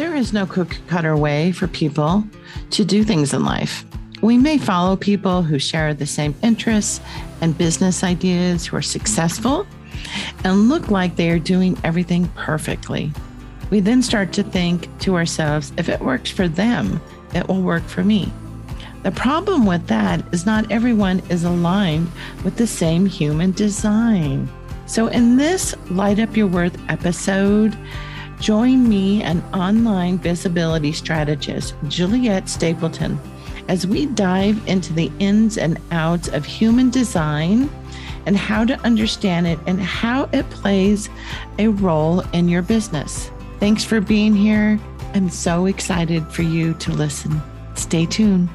There is no cookie cutter way for people to do things in life. We may follow people who share the same interests and business ideas who are successful and look like they are doing everything perfectly. We then start to think to ourselves if it works for them, it will work for me. The problem with that is not everyone is aligned with the same human design. So, in this Light Up Your Worth episode, join me and online visibility strategist Juliet Stapleton as we dive into the ins and outs of human design and how to understand it and how it plays a role in your business. Thanks for being here. I'm so excited for you to listen. Stay tuned.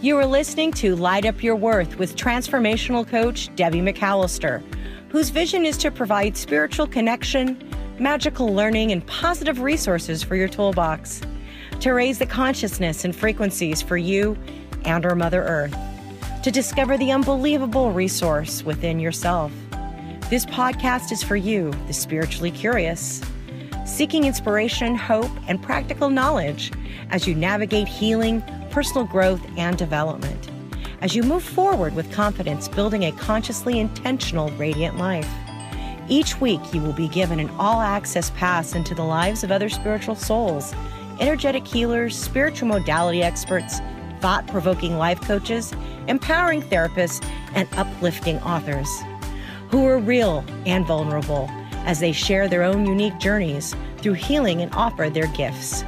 You are listening to Light Up Your Worth with transformational coach Debbie McAllister, whose vision is to provide spiritual connection, magical learning, and positive resources for your toolbox to raise the consciousness and frequencies for you and our Mother Earth, to discover the unbelievable resource within yourself. This podcast is for you, the spiritually curious, seeking inspiration, hope, and practical knowledge as you navigate healing personal growth and development as you move forward with confidence, building a consciously intentional, radiant life. Each week, you will be given an all access pass into the lives of other spiritual souls, energetic healers, spiritual modality experts, thought provoking life coaches, empowering therapists, and uplifting authors who are real and vulnerable as they share their own unique journeys through healing and offer their gifts.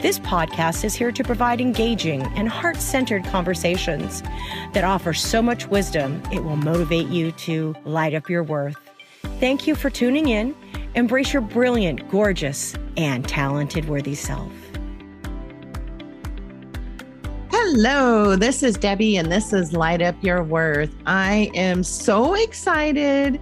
This podcast is here to provide engaging and heart centered conversations that offer so much wisdom it will motivate you to light up your worth. Thank you for tuning in. Embrace your brilliant, gorgeous, and talented worthy self. Hello, this is Debbie, and this is Light Up Your Worth. I am so excited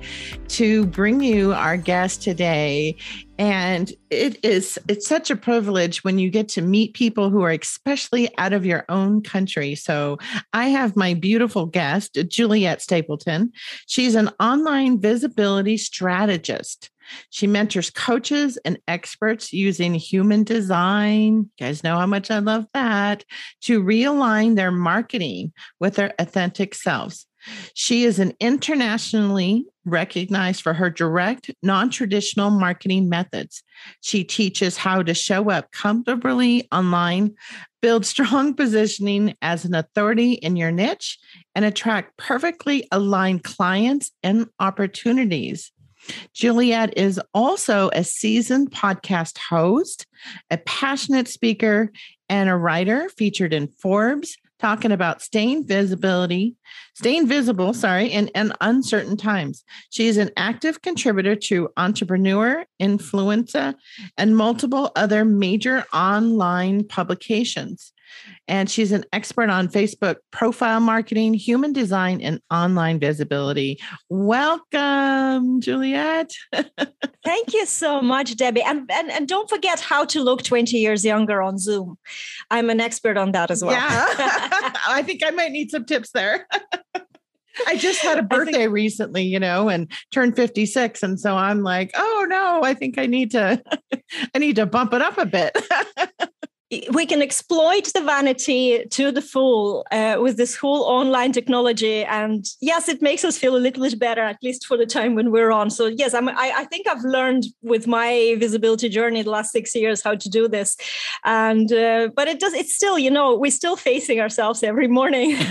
to bring you our guest today and it is it's such a privilege when you get to meet people who are especially out of your own country so i have my beautiful guest juliet stapleton she's an online visibility strategist she mentors coaches and experts using human design. You guys know how much I love that to realign their marketing with their authentic selves. She is an internationally recognized for her direct, non traditional marketing methods. She teaches how to show up comfortably online, build strong positioning as an authority in your niche, and attract perfectly aligned clients and opportunities. Juliet is also a seasoned podcast host, a passionate speaker, and a writer featured in Forbes, talking about staying visibility, staying visible, sorry, in, in uncertain times. She is an active contributor to Entrepreneur, Influencive, and multiple other major online publications and she's an expert on Facebook profile marketing, human design, and online visibility. Welcome, Juliet. Thank you so much, Debbie. And, and, and don't forget how to look 20 years younger on Zoom. I'm an expert on that as well. Yeah. I think I might need some tips there. I just had a birthday think, recently, you know, and turned 56. And so I'm like, oh no, I think I need to I need to bump it up a bit we can exploit the vanity to the full uh, with this whole online technology. And yes it makes us feel a little bit better at least for the time when we're on. So yes I'm, I, I think i've learned with my visibility journey the last six years how to do this. And uh, but it does it's still you know we're still facing ourselves every morning.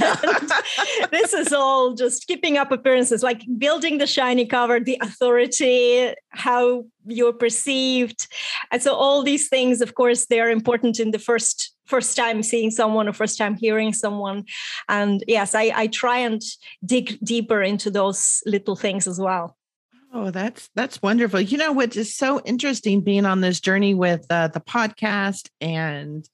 This is all just keeping up appearances like building the shiny cover the authority how you're perceived. And so all these things of course they are important in the first first time seeing someone or first time hearing someone. And yes i, I try and dig deeper into those little things as well. Oh, that's that's wonderful. You know what is so interesting being on this journey with uh, the podcast and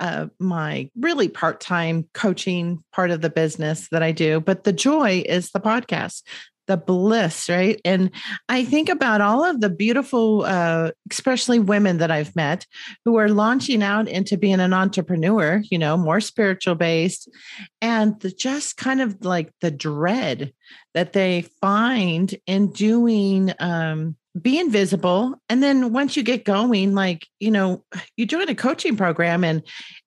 uh, my really part-time coaching part of the business that I do, but the joy is the podcast the bliss, right? And I think about all of the beautiful, uh, especially women that I've met who are launching out into being an entrepreneur, you know, more spiritual based, and the, just kind of like the dread that they find in doing um, be invisible and then once you get going like you know you join a coaching program and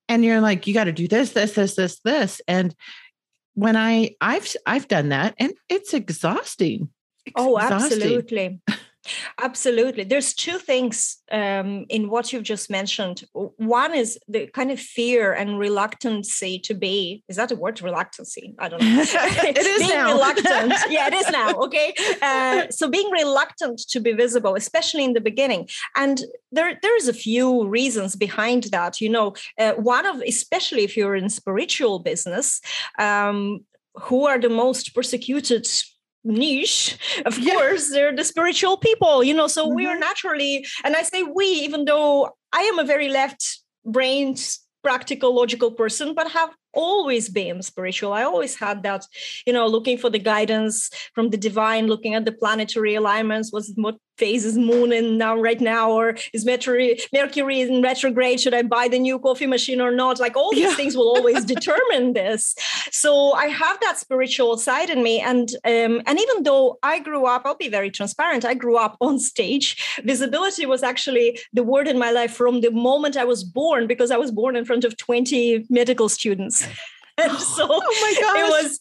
and you're like you got to do this this this this this and when i i've i've done that and it's exhausting it's oh exhausting. absolutely Absolutely. There's two things um, in what you've just mentioned. One is the kind of fear and reluctancy to be. Is that a word? Reluctancy? I don't know. it is being now. reluctant. yeah, it is now. Okay. Uh, so being reluctant to be visible, especially in the beginning, and there there's a few reasons behind that. You know, uh, one of especially if you're in spiritual business. Um, who are the most persecuted niche of yeah. course they're the spiritual people you know so mm-hmm. we are mm-hmm. naturally and i say we even though i am a very left brained practical logical person but have always been spiritual i always had that you know looking for the guidance from the divine looking at the planetary alignments was what phase is moon and now right now or is mercury mercury in retrograde? Should i buy the new coffee machine or not? Like all these yeah. things will always determine this. So i have that spiritual side in me and um, and even though i grew up i'll be very transparent i grew up on stage. Visibility was actually the word in my life from the moment i was born because i was born in front of 20 medical students. And so oh my gosh. it was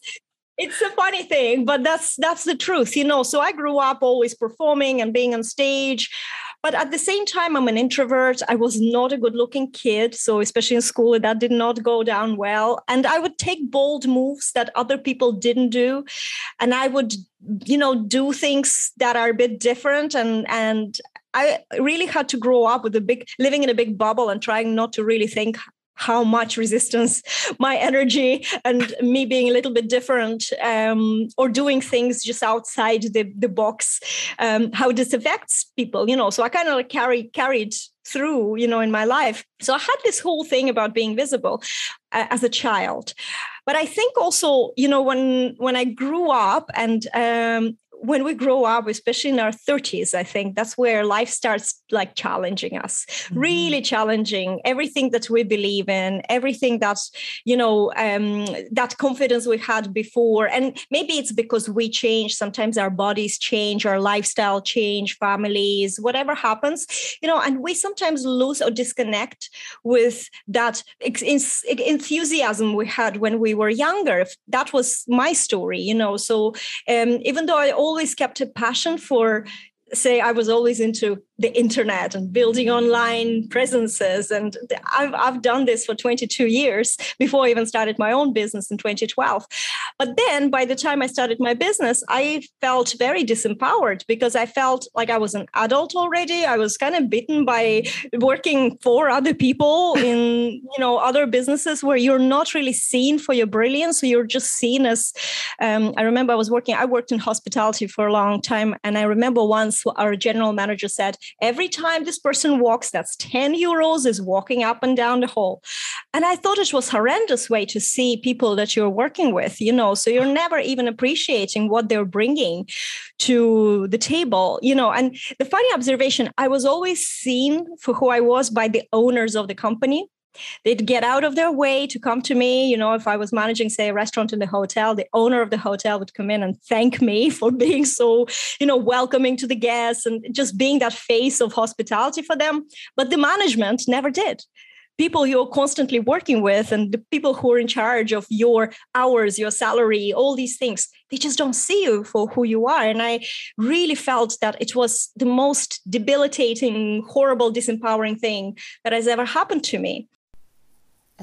it's a funny thing but that's that's the truth you know? So i grew up always performing and being on stage but at the same time i'm an introvert. I was not a good looking kid so especially in school that did not go down well. And i would take bold moves that other people didn't do and i would you know do things that are a bit different and and I really had to grow up with a big living in a big bubble and trying not to really think how much resistance my energy and me being a little bit different um, or doing things just outside the, the box um, how this affects people you know? So i kind of like carry carried through you know in my life. So i had this whole thing about being visible uh, as a child. But i think also you know when when i grew up and um, when we grow up, especially in our 30s, I think that's where life starts like challenging us, mm-hmm. really challenging everything that we believe in, everything that's, you know, um, that confidence we had before. And maybe it's because we change. Sometimes our bodies change, our lifestyle change, families, whatever happens, you know, and we sometimes lose or disconnect with that enthusiasm we had when we were younger. That was my story, you know. So um, even though I always always kept a passion for say I was always into the internet and building online presences. And I've, I've done this for 22 years before I even started my own business in 2012. But then by the time I started my business, I felt very disempowered because I felt like I was an adult already. I was kind of bitten by working for other people in, you know, other businesses where you're not really seen for your brilliance. So you're just seen as, um, I remember I was working, I worked in hospitality for a long time. And I remember once our general manager said, Every time this person walks, that's 10 euros is walking up and down the hall. And I thought it was horrendous way to see people that you're working with, you know, so you're never even appreciating what they're bringing to the table, you know. And the funny observation, I was always seen for who I was by the owners of the company they'd get out of their way to come to me. You know if i was managing say a restaurant in the hotel the owner of the hotel would come in and thank me for being so you know welcoming to the guests and just being that face of hospitality for them. But the management never did. People you're constantly working with and the people who are in charge of your hours your salary all these things they just don't see you for who you are. And i really felt that it was the most debilitating horrible disempowering thing that has ever happened to me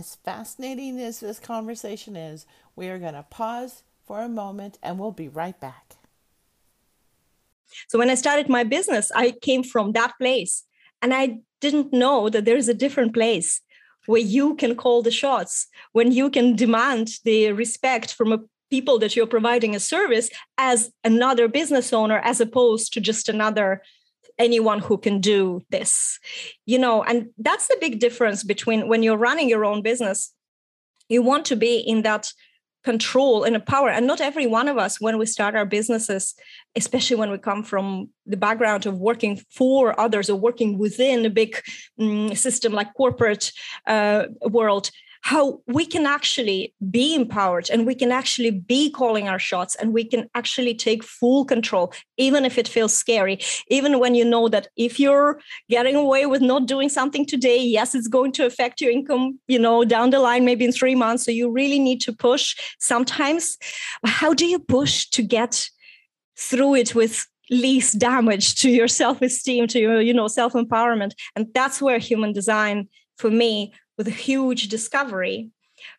as fascinating as this conversation is, we are going to pause for a moment and we'll be right back. So, when I started my business, I came from that place and I didn't know that there's a different place where you can call the shots, when you can demand the respect from a people that you're providing a service as another business owner as opposed to just another anyone who can do this you know and that's the big difference between when you're running your own business you want to be in that control and a power. And not every one of us when we start our businesses especially when we come from the background of working for others or working within a big um, system like corporate uh, world how we can actually be empowered and we can actually be calling our shots and we can actually take full control, even if it feels scary, even when you know that if you're getting away with not doing something today, yes, it's going to affect your income, you know, down the line, maybe in three months. So you really need to push sometimes. How do you push to get through it with least damage to your self-esteem to your you know self-empowerment and that's where human design for me with a huge discovery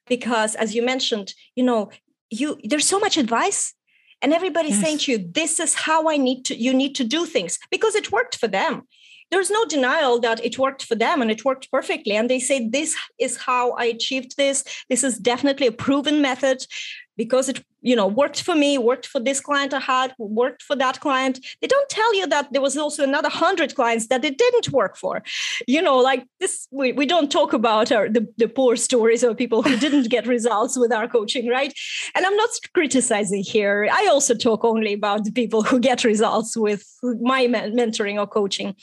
because as you mentioned you know you there's so much advice and everybody's yes. saying to you this is how i need to you need to do things because it worked for them. There's no denial that it worked for them and it worked perfectly and they say this is how i achieved this. This is definitely a proven method because it you know worked for me worked for this client i had worked for that client. They don't tell you that there was also another 100 clients that it didn't work for. You know like this we, we don't talk about our, the, the poor stories of people who didn't get results with our coaching right? And i'm not criticizing here. I also talk only about the people who get results with my mentoring or coaching.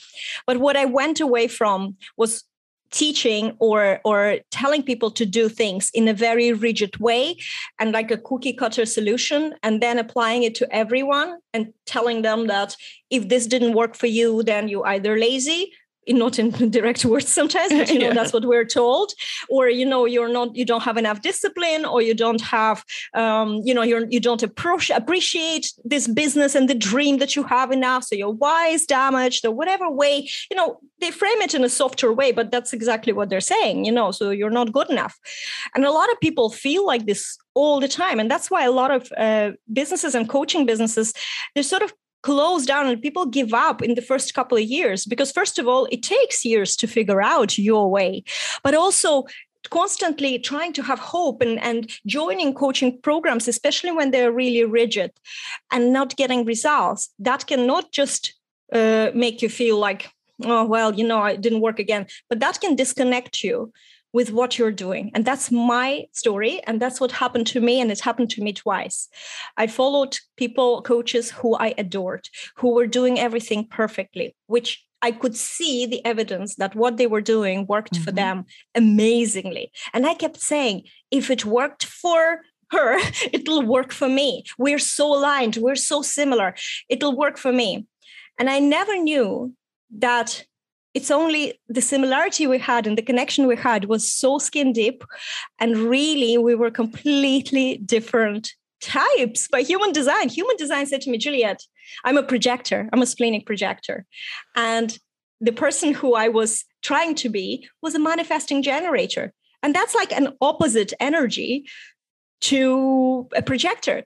But what i went away from was teaching or or telling people to do things in a very rigid way and like a cookie cutter solution and then applying it to everyone and telling them that if this didn't work for you then you're either lazy not in direct words sometimes but you know yeah. that's what we're told or you know you're not you don't have enough discipline or you don't have um, you know you're you don't approach, appreciate this business and the dream that you have enough so your why is damaged or whatever way you know they frame it in a softer way but that's exactly what they're saying you know so you're not good enough and a lot of people feel like this all the time and that's why a lot of uh, businesses and coaching businesses they're sort of close down and people give up in the first couple of years because first of all it takes years to figure out your way but also constantly trying to have hope and, and joining coaching programs especially when they're really rigid and not getting results that can not just uh, make you feel like oh well you know it didn't work again but that can disconnect you with what you're doing. And that's my story. And that's what happened to me. And it happened to me twice. I followed people, coaches who I adored, who were doing everything perfectly, which I could see the evidence that what they were doing worked mm-hmm. for them amazingly. And I kept saying, if it worked for her, it'll work for me. We're so aligned, we're so similar, it'll work for me. And I never knew that it's only the similarity we had and the connection we had was so skin deep. And really we were completely different types by human design. Human design said to me juliet i'm a projector. I'm a splenic projector. And the person who i was trying to be was a manifesting generator. And that's like an opposite energy to a projector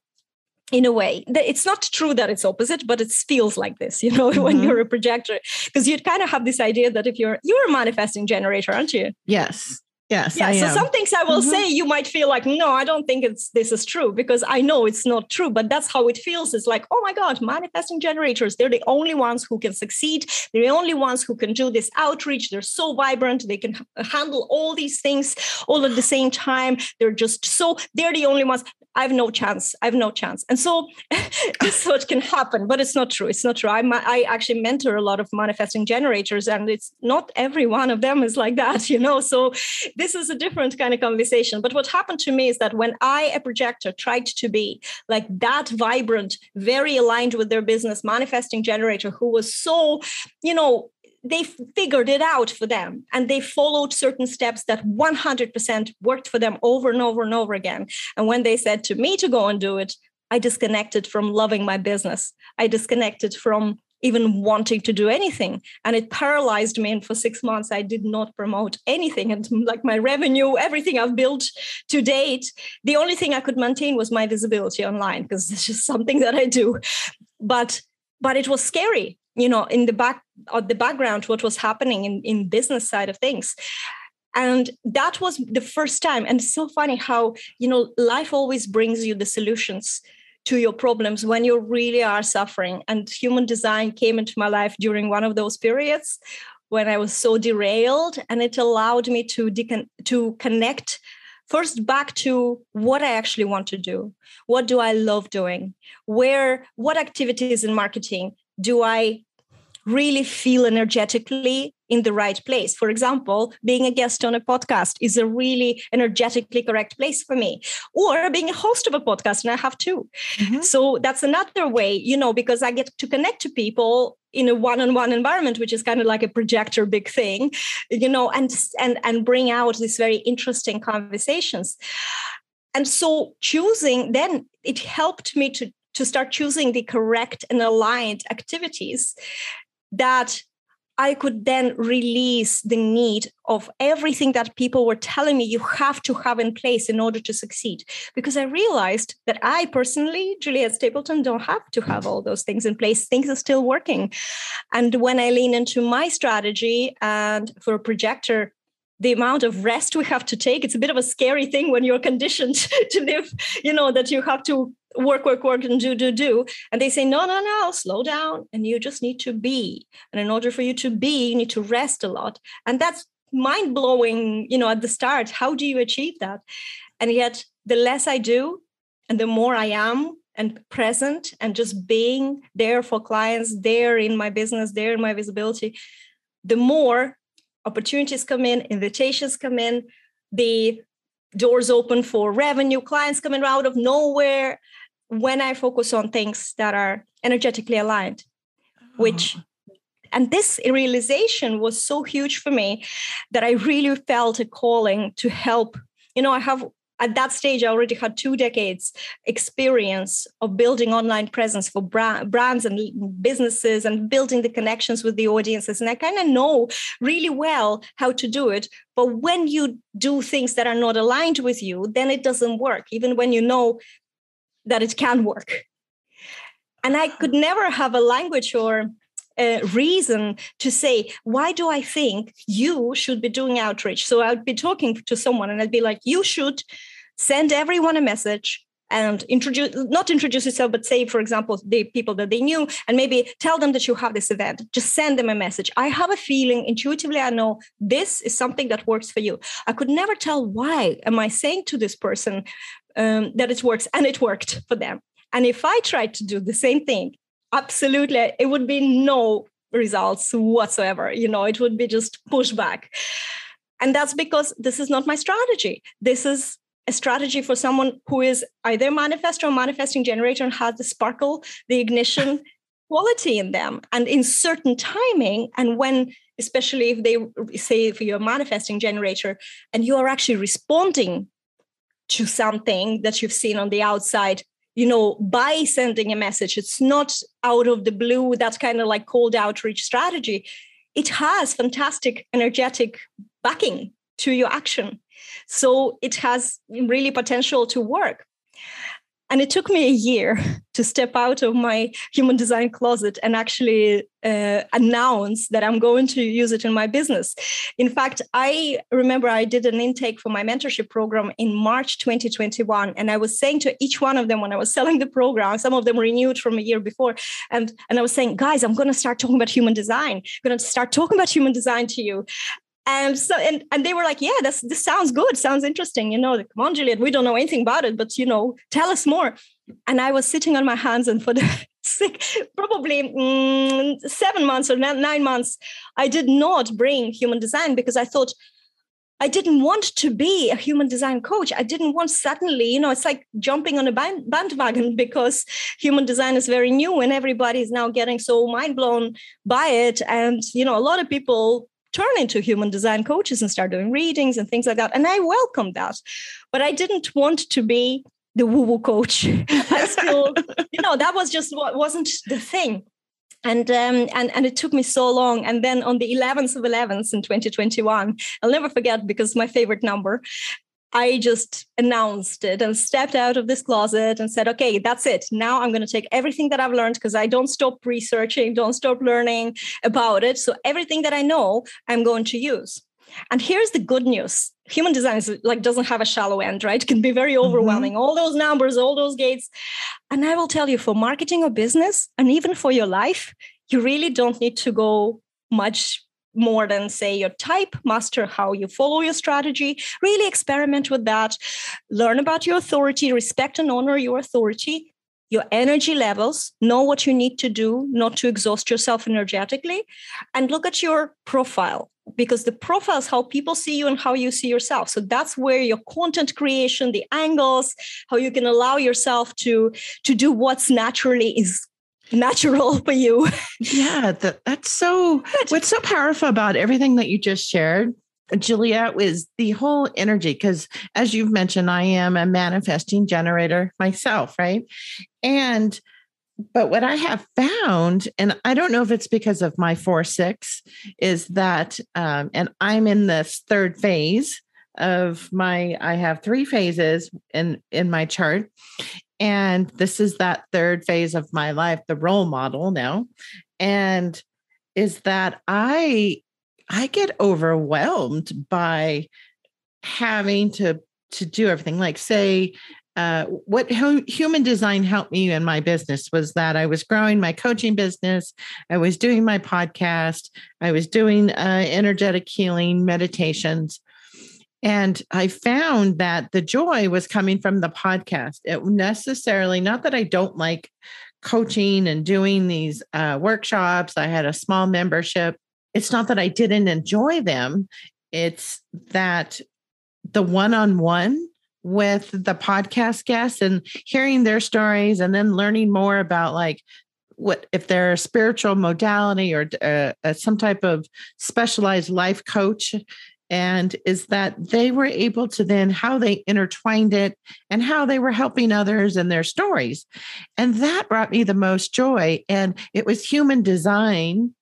in a way it's not true that it's opposite but it feels like this you know mm-hmm. when you're a projector because you'd kind of have this idea that if you're you're a manifesting generator aren't you yes Yes. Yeah. so some things I will mm-hmm. say, you might feel like, no, I don't think it's this is true because I know it's not true. But that's how it feels. It's like, oh my God, manifesting generators, they're the only ones who can succeed. They're the only ones who can do this outreach. They're so vibrant. They can handle all these things all at the same time. They're just so, they're the only ones. I have no chance. I have no chance. And so this is what can happen, but it's not true. It's not true. I, I actually mentor a lot of manifesting generators, and it's not every one of them is like that, you know. So this is a different kind of conversation. But what happened to me is that when I, a projector, tried to be like that vibrant, very aligned with their business manifesting generator who was so, you know, they figured it out for them and they followed certain steps that 100% worked for them over and over and over again. And when they said to me to go and do it, I disconnected from loving my business. I disconnected from even wanting to do anything. And it paralyzed me. And for six months, I did not promote anything. And mm, like my revenue, everything I've built to date, the only thing I could maintain was my visibility online because it's just something that I do. But but it was scary, you know, in the back of the background, what was happening in, in business side of things and that was the first time and so funny how you know life always brings you the solutions to your problems when you really are suffering. And human design came into my life during one of those periods when I was so derailed, and it allowed me to decon- to connect first back to what I actually want to do. What do I love doing? Where what activities in marketing do I really feel energetically in the right place. For example, being a guest on a podcast is a really energetically correct place for me, or being a host of a podcast, and I have two. Mm-hmm. So that's another way, you know, because I get to connect to people in a one-on-one environment which is kind of like a projector big thing you know and and and bring out these very interesting conversations and so choosing then it helped me to to start choosing the correct and aligned activities that I could then release the need of everything that people were telling me you have to have in place in order to succeed. Because I realized that I personally, Juliet Stapleton, don't have to have all those things in place. Things are still working. And when I lean into my strategy and for a projector, the amount of rest we have to take it's a bit of a scary thing when you're conditioned to live you know that you have to work work work and do do do. And they say no no no slow down and you just need to be. And in order for you to be you need to rest a lot. And that's mind blowing you know at the start. How do you achieve that? And yet the less i do and the more i am and present and just being there for clients there in my business there in my visibility the more opportunities come in, invitations come in, the doors open for revenue, clients coming out of nowhere when I focus on things that are energetically aligned, which oh. and this realization was so huge for me that I really felt a calling to help. You know, I have at that stage, I already had two decades experience of building online presence for brands and businesses and building the connections with the audiences. And I kind of know really well how to do it. But when you do things that are not aligned with you, then it doesn't work, even when you know that it can work. And I could never have a language or a reason to say, why do I think you should be doing outreach? So I'd be talking to someone and I'd be like, you should send everyone a message and introduce not introduce yourself but say for example the people that they knew and maybe tell them that you have this event just send them a message i have a feeling intuitively i know this is something that works for you i could never tell why am i saying to this person um, that it works and it worked for them. And if i tried to do the same thing absolutely it would be no results whatsoever. You know it would be just pushback and that's because this is not my strategy. This is a strategy for someone who is either manifestor or manifesting generator and has the sparkle, the ignition quality in them. And in certain timing, and when, especially if they say if you're a manifesting generator and you are actually responding to something that you've seen on the outside, you know, by sending a message, it's not out of the blue, that kind of like cold outreach strategy. It has fantastic energetic backing to your action. So it has really potential to work. And it took me a year to step out of my human design closet and actually uh, announce that I'm going to use it in my business. In fact, I remember I did an intake for my mentorship program in March 2021. And I was saying to each one of them when I was selling the program, some of them renewed from a year before. And, and I was saying, guys, I'm going to start talking about human design. I'm going to start talking about human design to you and so and and they were like yeah this this sounds good sounds interesting you know come on juliet we don't know anything about it but you know tell us more and i was sitting on my hands and for the six, probably mm, seven months or nine months i did not bring human design because i thought I didn't want to be a human design coach. I didn't want suddenly, you know, it's like jumping on a bandwagon because human design is very new and everybody is now getting so mind blown by it. And, you know, a lot of people turn into human design coaches and start doing readings and things like that. And I welcome that. But I didn't want to be the woo woo coach. I still, you know, that was just what wasn't the thing. And, um, and and it took me so long. And then on the 11th of 11th in 2021, I'll never forget because my favorite number. I just announced it and stepped out of this closet and said, okay, that's it. Now I'm going to take everything that I've learned because I don't stop researching, don't stop learning about it. So everything that I know, I'm going to use. And here's the good news. Human design is like doesn't have a shallow end, right? It can be very mm-hmm. overwhelming. Mm-hmm. All those numbers, all those gates. And I will tell you for marketing or business, and even for your life, you really don't need to go much more than say your type master how you follow your strategy really experiment with that learn about your authority respect and honor your authority your energy levels, know what you need to do not to exhaust yourself energetically, and look at your profile because the profile is how people see you and how you see yourself. So that's where your content creation, the angles, how you can allow yourself to to do what's naturally is natural for you. Yeah, that, that's so what's so powerful about everything that you just shared Juliet was the whole energy because as you've mentioned, I am a manifesting generator myself, right? And but what I have found, and I don't know if it's because of my four six, is that um, and I'm in this third phase of my I have three phases in in my chart. And this is that third phase of my life, the role model now. And is that I I get overwhelmed by having to to do everything. Like say, uh, what human design helped me in my business was that I was growing my coaching business, I was doing my podcast, I was doing uh, energetic healing meditations. And I found that the joy was coming from the podcast. It necessarily, not that I don't like coaching and doing these uh, workshops, I had a small membership it's not that I didn't enjoy them, it's that the one on one with the podcast guests and hearing their stories and then learning more about like what if they're a spiritual modality or uh, uh, some type of specialized life coach and is that they were able to then how they intertwined it and how they were helping others and their stories and that brought me the most joy and it was human design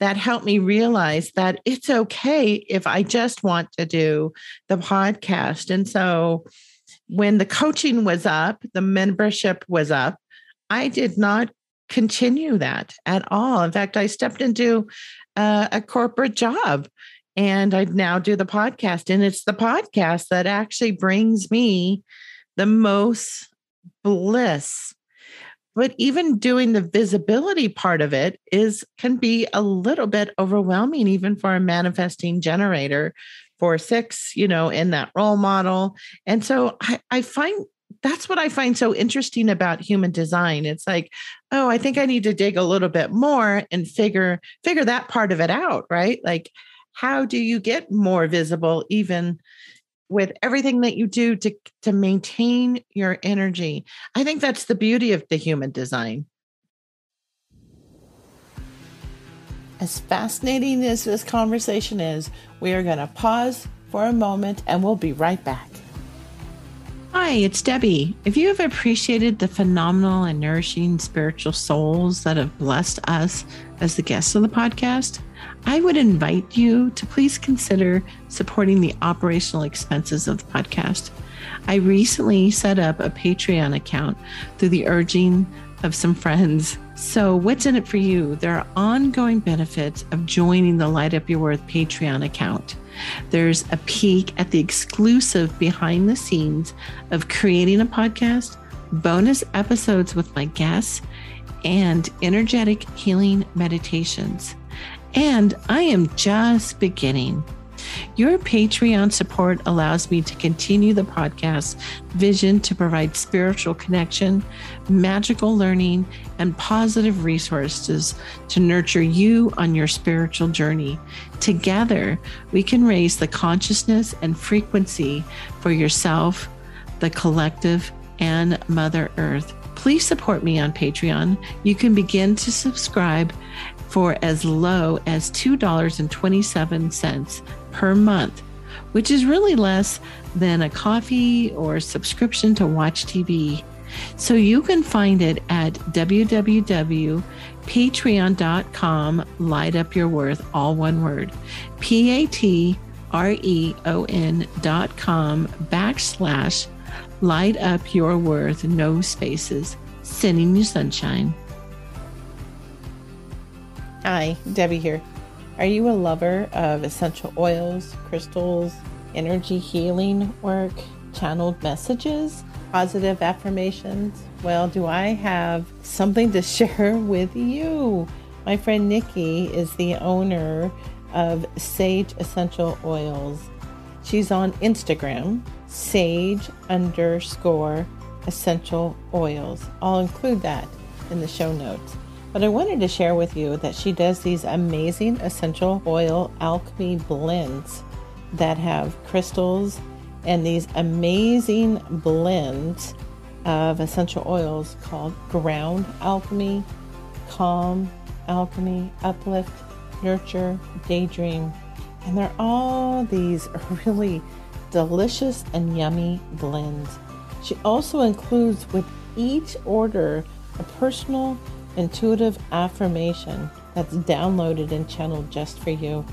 that helped me realize that it's okay if I just want to do the podcast. And so when the coaching was up, the membership was up, I did not continue that at all. In fact, I stepped into uh, a corporate job and I now do the podcast. And it's the podcast that actually brings me the most bliss but even doing the visibility part of it is can be a little bit overwhelming even for a manifesting generator for six you know in that role model and so I, I find that's what I find so interesting about human design. It's like, oh, I think I need to dig a little bit more and figure figure that part of it out, right? Like, how do you get more visible even with everything that you do to to maintain your energy. I think that's the beauty of the human design. As fascinating as this conversation is, we are going to pause for a moment and we'll be right back. Hi, it's Debbie. If you have appreciated the phenomenal and nourishing spiritual souls that have blessed us as the guests of the podcast, I would invite you to please consider supporting the operational expenses of the podcast. I recently set up a Patreon account through the urging of some friends. So, what's in it for you? There are ongoing benefits of joining the Light Up Your Worth Patreon account. There's a peek at the exclusive behind the scenes of creating a podcast, bonus episodes with my guests, and energetic healing meditations. And I am just beginning. Your Patreon support allows me to continue the podcast vision to provide spiritual connection, magical learning, and positive resources to nurture you on your spiritual journey. Together, we can raise the consciousness and frequency for yourself, the collective, and Mother Earth. Please support me on Patreon. You can begin to subscribe for as low as $2.27 per month, which is really less than a coffee or subscription to watch TV. So you can find it at www.patreon.com, light up your worth, all one word, P A T R E O N dot com backslash light up your worth, no spaces, sending you sunshine. Hi, Debbie here. Are you a lover of essential oils, crystals, energy healing work, channeled messages, positive affirmations? Well, do I have something to share with you? My friend Nikki is the owner of Sage Essential Oils. She's on Instagram, sage underscore essential oils. I'll include that in the show notes. But I wanted to share with you that she does these amazing essential oil alchemy blends that have crystals and these amazing blends of essential oils called ground alchemy, calm alchemy, uplift, nurture, daydream. And they're all these really delicious and yummy blends. She also includes with each order a personal intuitive affirmation that's downloaded and channeled just for you,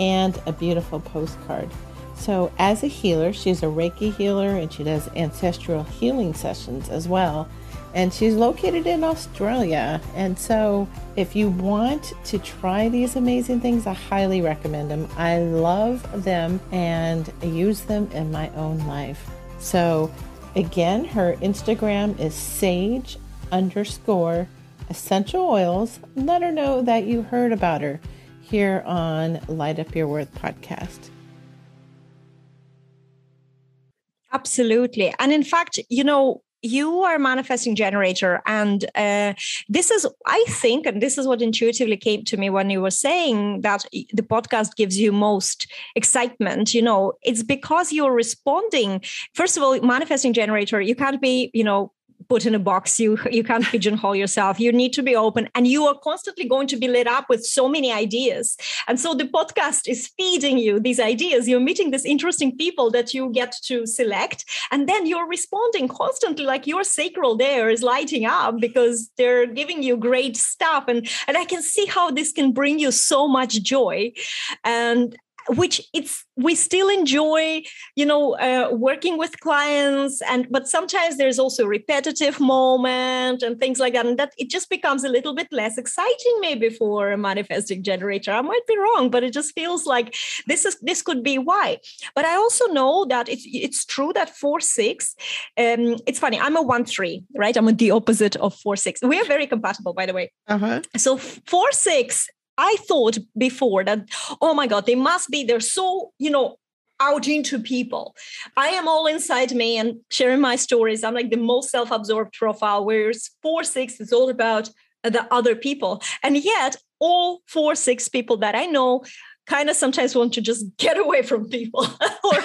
and a beautiful postcard. So, as a healer, she's a Reiki healer and she does ancestral healing sessions as well. And she's located in Australia. And so, if you want to try these amazing things, I highly recommend them. I love them and use them in my own life. So, again, her Instagram is sage underscore essential oils. Let her know that you heard about her here on Light Up Your Worth podcast. Absolutely. And in fact, you know, you are manifesting generator and uh, this is i think and this is what intuitively came to me when you were saying that the podcast gives you most excitement you know it's because you're responding first of all manifesting generator you can't be you know put in a box you you can't pigeonhole yourself. You need to be open and you are constantly going to be lit up with so many ideas. And so the podcast is feeding you these ideas. You're meeting these interesting people that you get to select and then you're responding constantly like your sacral there is lighting up because they're giving you great stuff. And and i can see how this can bring you so much joy. And which it's we still enjoy you know uh, working with clients and but sometimes there's also repetitive moment and things like that and that it just becomes a little bit less exciting maybe for a manifesting generator. I might be wrong but it just feels like this is this could be why. But i also know that it's it's true that 4 6 um it's funny i'm a 1 3 right? I'm the opposite of 4 6 we are very compatible by the way. Uh-huh. so 4 6 I thought before that, oh my God, they must be, they're so, you know, out into people. I am all inside me and sharing my stories. I'm like the most self absorbed profile, whereas 4 6 is all about the other people. And yet, all four, six people that I know kind of sometimes want to just get away from people or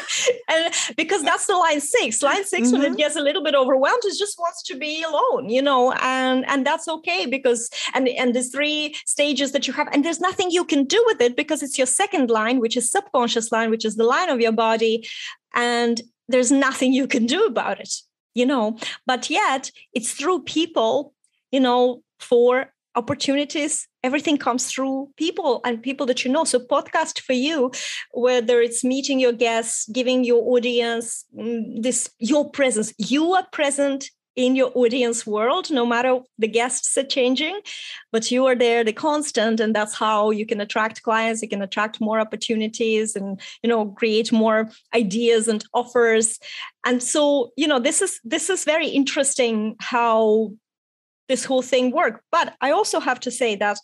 and because that's the line six line 6 mm-hmm. when it mm-hmm. gets a little bit overwhelmed it just wants to be alone you know and and that's okay because and and the three stages that you have and there's nothing you can do with it because it's your second line which is subconscious line which is the line of your body and there's nothing you can do about it you know but yet it's through people you know for opportunities everything comes through people and people that you know. So podcast for you whether it's meeting your guests giving your audience mm, this your presence. You are present in your audience world no matter the guests are changing but you are there the constant and that's how you can attract clients. You can attract more opportunities and you know create more ideas and offers. And so you know this is this is very interesting how this whole thing work. But I also have to say that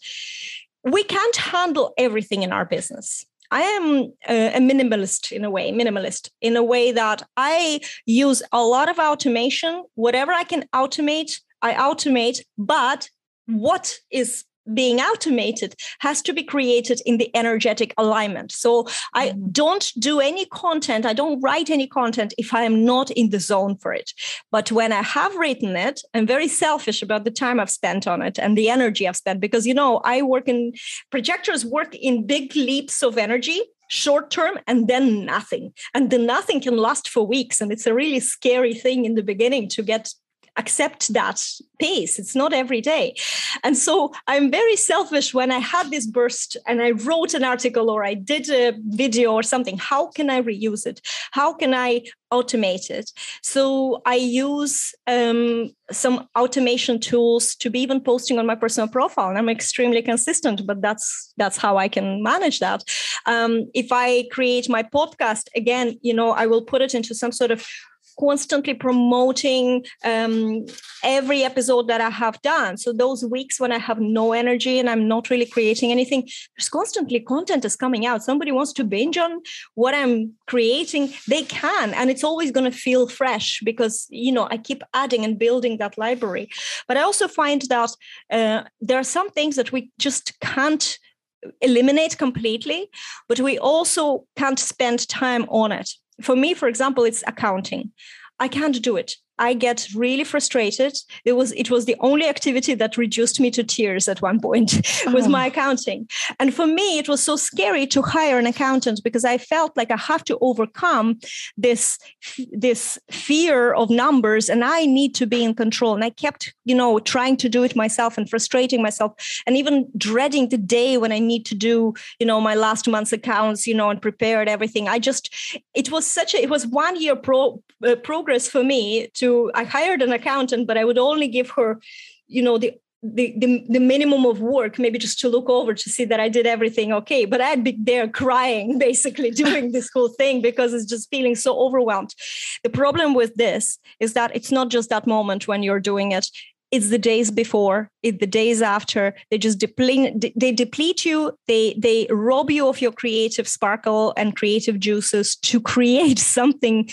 we can't handle everything in our business. I am a, minimalist in a way, minimalist in a way that I use a lot of automation. Whatever I can automate, I automate. But what is being automated has to be created in the energetic alignment. So I mm-hmm. don't do any content, I don't write any content if I am not in the zone for it. But when I have written it, I'm very selfish about the time I've spent on it and the energy I've spent because, you know, I work in projectors work in big leaps of energy short term and then nothing and the nothing can last for weeks and it's a really scary thing in the beginning to get accept that pace. It's not every day. And so I'm very selfish when I had this burst and I wrote an article or I did a video or something. How can I reuse it? How can I automate it? So I use um, some automation tools to be even posting on my personal profile. And I'm extremely consistent, but that's that's how I can manage that. Um, if I create my podcast again, you know, I will put it into some sort of constantly promoting um, every episode that I have done. So those weeks when I have no energy and I'm not really creating anything, there's constantly content is coming out. Somebody wants to binge on what I'm creating, they can, and it's always going to feel fresh because you know I keep adding and building that library. But I also find that uh, there are some things that we just can't eliminate completely, but we also can't spend time on it. For me, for example, it's accounting. I can't do it. I get really frustrated. It was it was the only activity that reduced me to tears at one point oh. my accounting. And for me, it was so scary to hire an accountant because I felt like I have to overcome this this fear of numbers and I need to be in control. And I kept, you know, trying to do it myself and frustrating myself and even dreading the day when I need to do, you know, my last month's accounts, you know, and prepared everything. I just it was such a it was one year pro, uh, progress for me to to i hired an accountant but i would only give her you know the the, the, the minimum of work maybe just to look over to see that i did everything okay. But i'd be there crying basically doing this whole thing because it's just feeling so overwhelmed. The problem with this is that it's not just that moment when you're doing it. It's the days before it's the days after. They just deplete they deplete you. They they rob you of your creative sparkle and creative juices to create something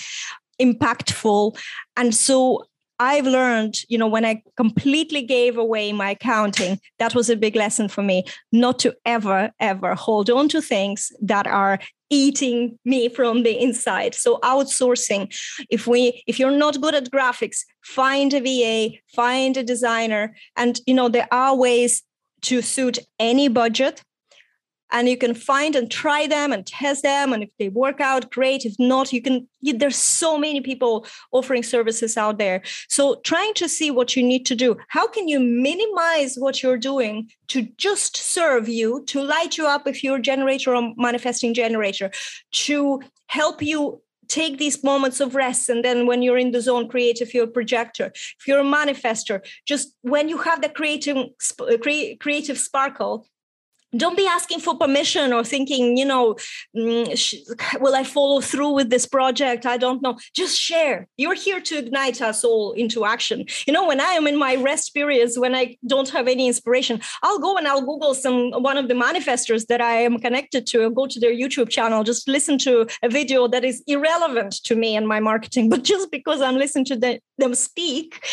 impactful. And so I've learned, you know, when I completely gave away my accounting, that was a big lesson for me not to ever, ever hold on to things that are eating me from the inside. So outsourcing, if we, if you're not good at graphics, find a VA, find a designer. And, you know, there are ways to suit any budget and you can find and try them and test them. And if they work out great. If not you can you, there's so many people offering services out there. So trying to see what you need to do. How can you minimize what you're doing to just serve you to light you up if you're a generator or manifesting generator to help you take these moments of rest? And then when you're in the zone create if you're a projector. If you're a manifestor just when you have the creative uh, creative sparkle don't be asking for permission or thinking you know mm, will i follow through with this project? I don't know. Just share. You're here to ignite us all into action. You know when i am in my rest periods when i don't have any inspiration i'll go and i'll google some one of the manifestors that i am connected to. I'll go to their youtube channel just listen to a video that is irrelevant to me and my marketing. But just because i'm listening to them speak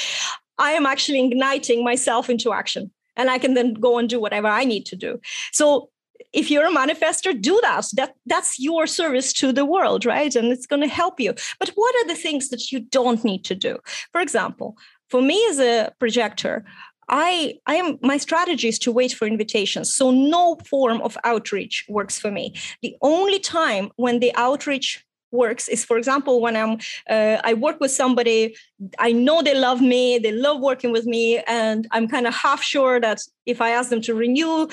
i am actually igniting myself into action and I can then go and do whatever I need to do. So if you're a manifestor, do that. That that's your service to the world, right? And it's going to help you. But what are the things that you don't need to do? For example, for me as a projector, I I am my strategy is to wait for invitations. So no form of outreach works for me. The only time when the outreach works is for example when i'm uh, i work with somebody i know they love me they love working with me and i'm kind of half sure that if i ask them to renew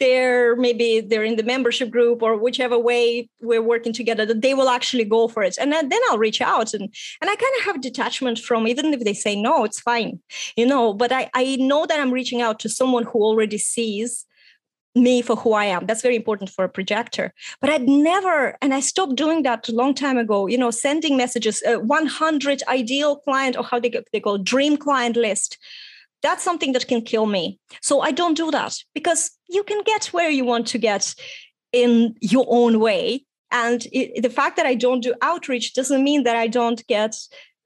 they're maybe they're in the membership group or whichever way we're working together that they will actually go for it. And then i'll reach out and and i kind of have detachment from even if they say no it's fine you know? But i i know that i'm reaching out to someone who already sees me for who I am. That's very important for a projector. But I'd never, and I stopped doing that a long time ago, you know, sending messages, uh, 100 ideal client or how they, they call dream client list. That's something that can kill me. So I don't do that because you can get where you want to get in your own way. And it, the fact that I don't do outreach doesn't mean that I don't get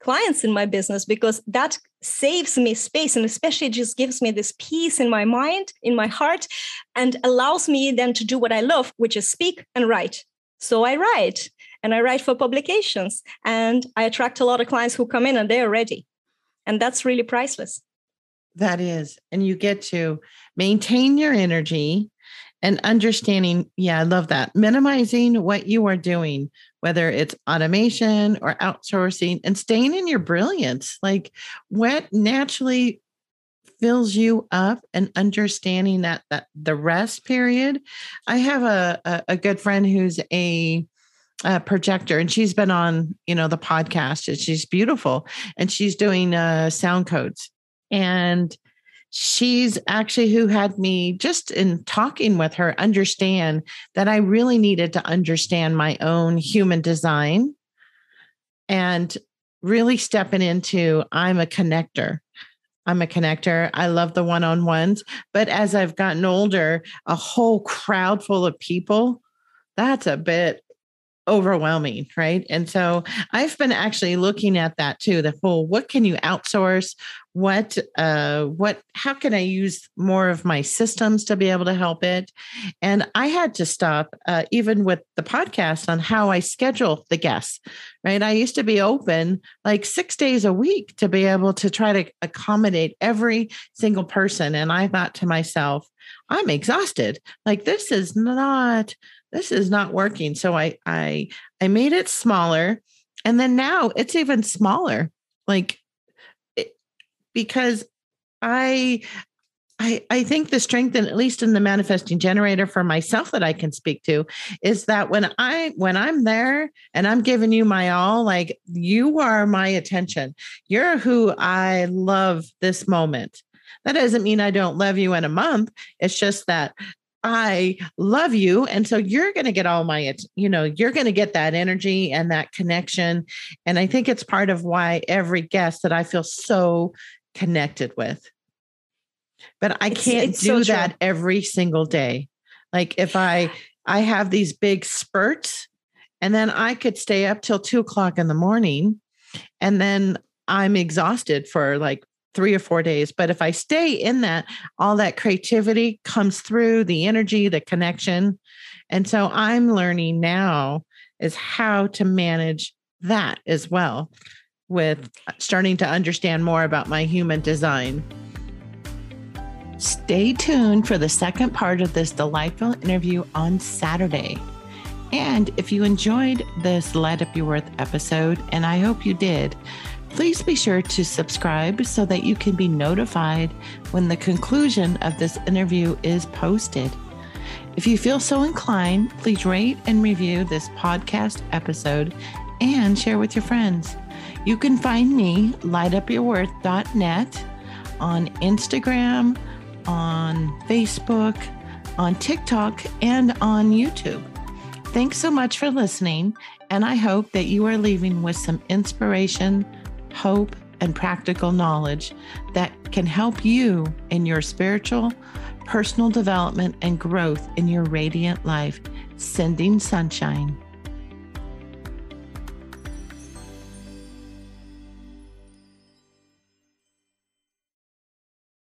clients in my business because that saves me space and especially just gives me this peace in my mind in my heart and allows me then to do what i love which is speak and write. So i write and i write for publications and i attract a lot of clients who come in and they're ready. And that's really priceless. That is. And you get to maintain your energy and understanding yeah i love that minimizing what you are doing whether it's automation or outsourcing and staying in your brilliance. Like what naturally fills you up and understanding that that the rest period. I have a a, a good friend who's a projector and she's been on you know the podcast and she's beautiful and she's doing uh sound codes and she's actually who had me just in talking with her understand that I really needed to understand my own human design and really stepping into I'm a connector. I'm a connector. I love the one on ones. But as I've gotten older, a whole crowd full of people, that's a bit overwhelming, right? And so I've been actually looking at that too. The whole what can you outsource? What uh what how can I use more of my systems to be able to help it? And I had to stop uh, even with the podcast on how I schedule the guests, right? I used to be open like 6 days a week to be able to try to accommodate every single person and I thought to myself, I'm exhausted. Like this is not this is not working. So I I I made it smaller and then now it's even smaller. Like it, because I I, I think the strength, and at least in the manifesting generator for myself that I can speak to, is that when I when I'm there and I'm giving you my all, like you are my attention. You're who I love this moment. That doesn't mean I don't love you in a month. It's just that I love you. And so you're going to get all my, you know, you're going to get that energy and that connection. And I think it's part of why every guest that I feel so connected with. But I can't it's do so that every single day. Like if I, I have these big spurts and then I could stay up till two o'clock in the morning and then I'm exhausted for like three or four days. But if I stay in that, all that creativity comes through the energy, the connection. And so I'm learning now is how to manage that as well with starting to understand more about my human design. Stay tuned for the second part of this delightful interview on Saturday. And if you enjoyed this Light Up Your Worth episode, and I hope you did, Please be sure to subscribe so that you can be notified when the conclusion of this interview is posted. If you feel so inclined, please rate and review this podcast episode and share with your friends. You can find me, lightupyourworth.net, on Instagram, on Facebook, on TikTok, and on YouTube. Thanks so much for listening, and I hope that you are leaving with some inspiration hope, and practical knowledge that can help you in your spiritual, personal development, and growth in your radiant life. Sending sunshine.